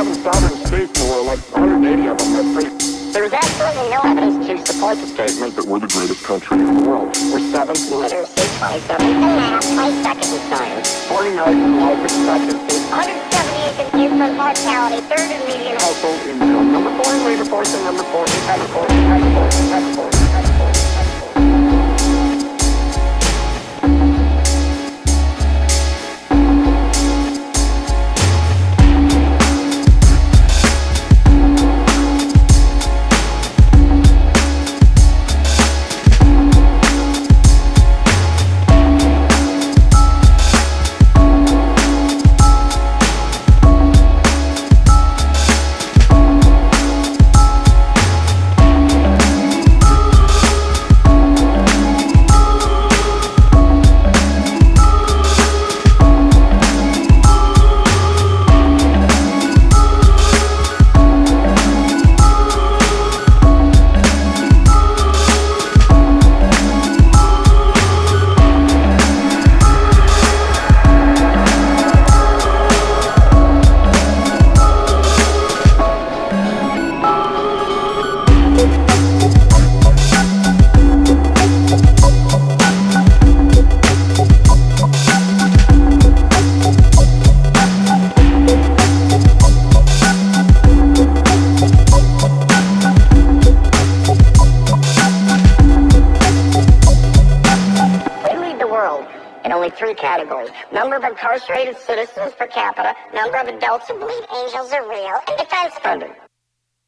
states in the world, like 180 of them are free. There is absolutely no evidence to support the statement that we're the greatest country in the world. We're seventh in literacy, 27th in math, 22nd in science, 49th in life expectancy, 178th in infant mortality, third in median household income, number four in labor force, and number four in tax only three categories. Number of incarcerated citizens per capita, number of adults who believe angels are real, and defense spending.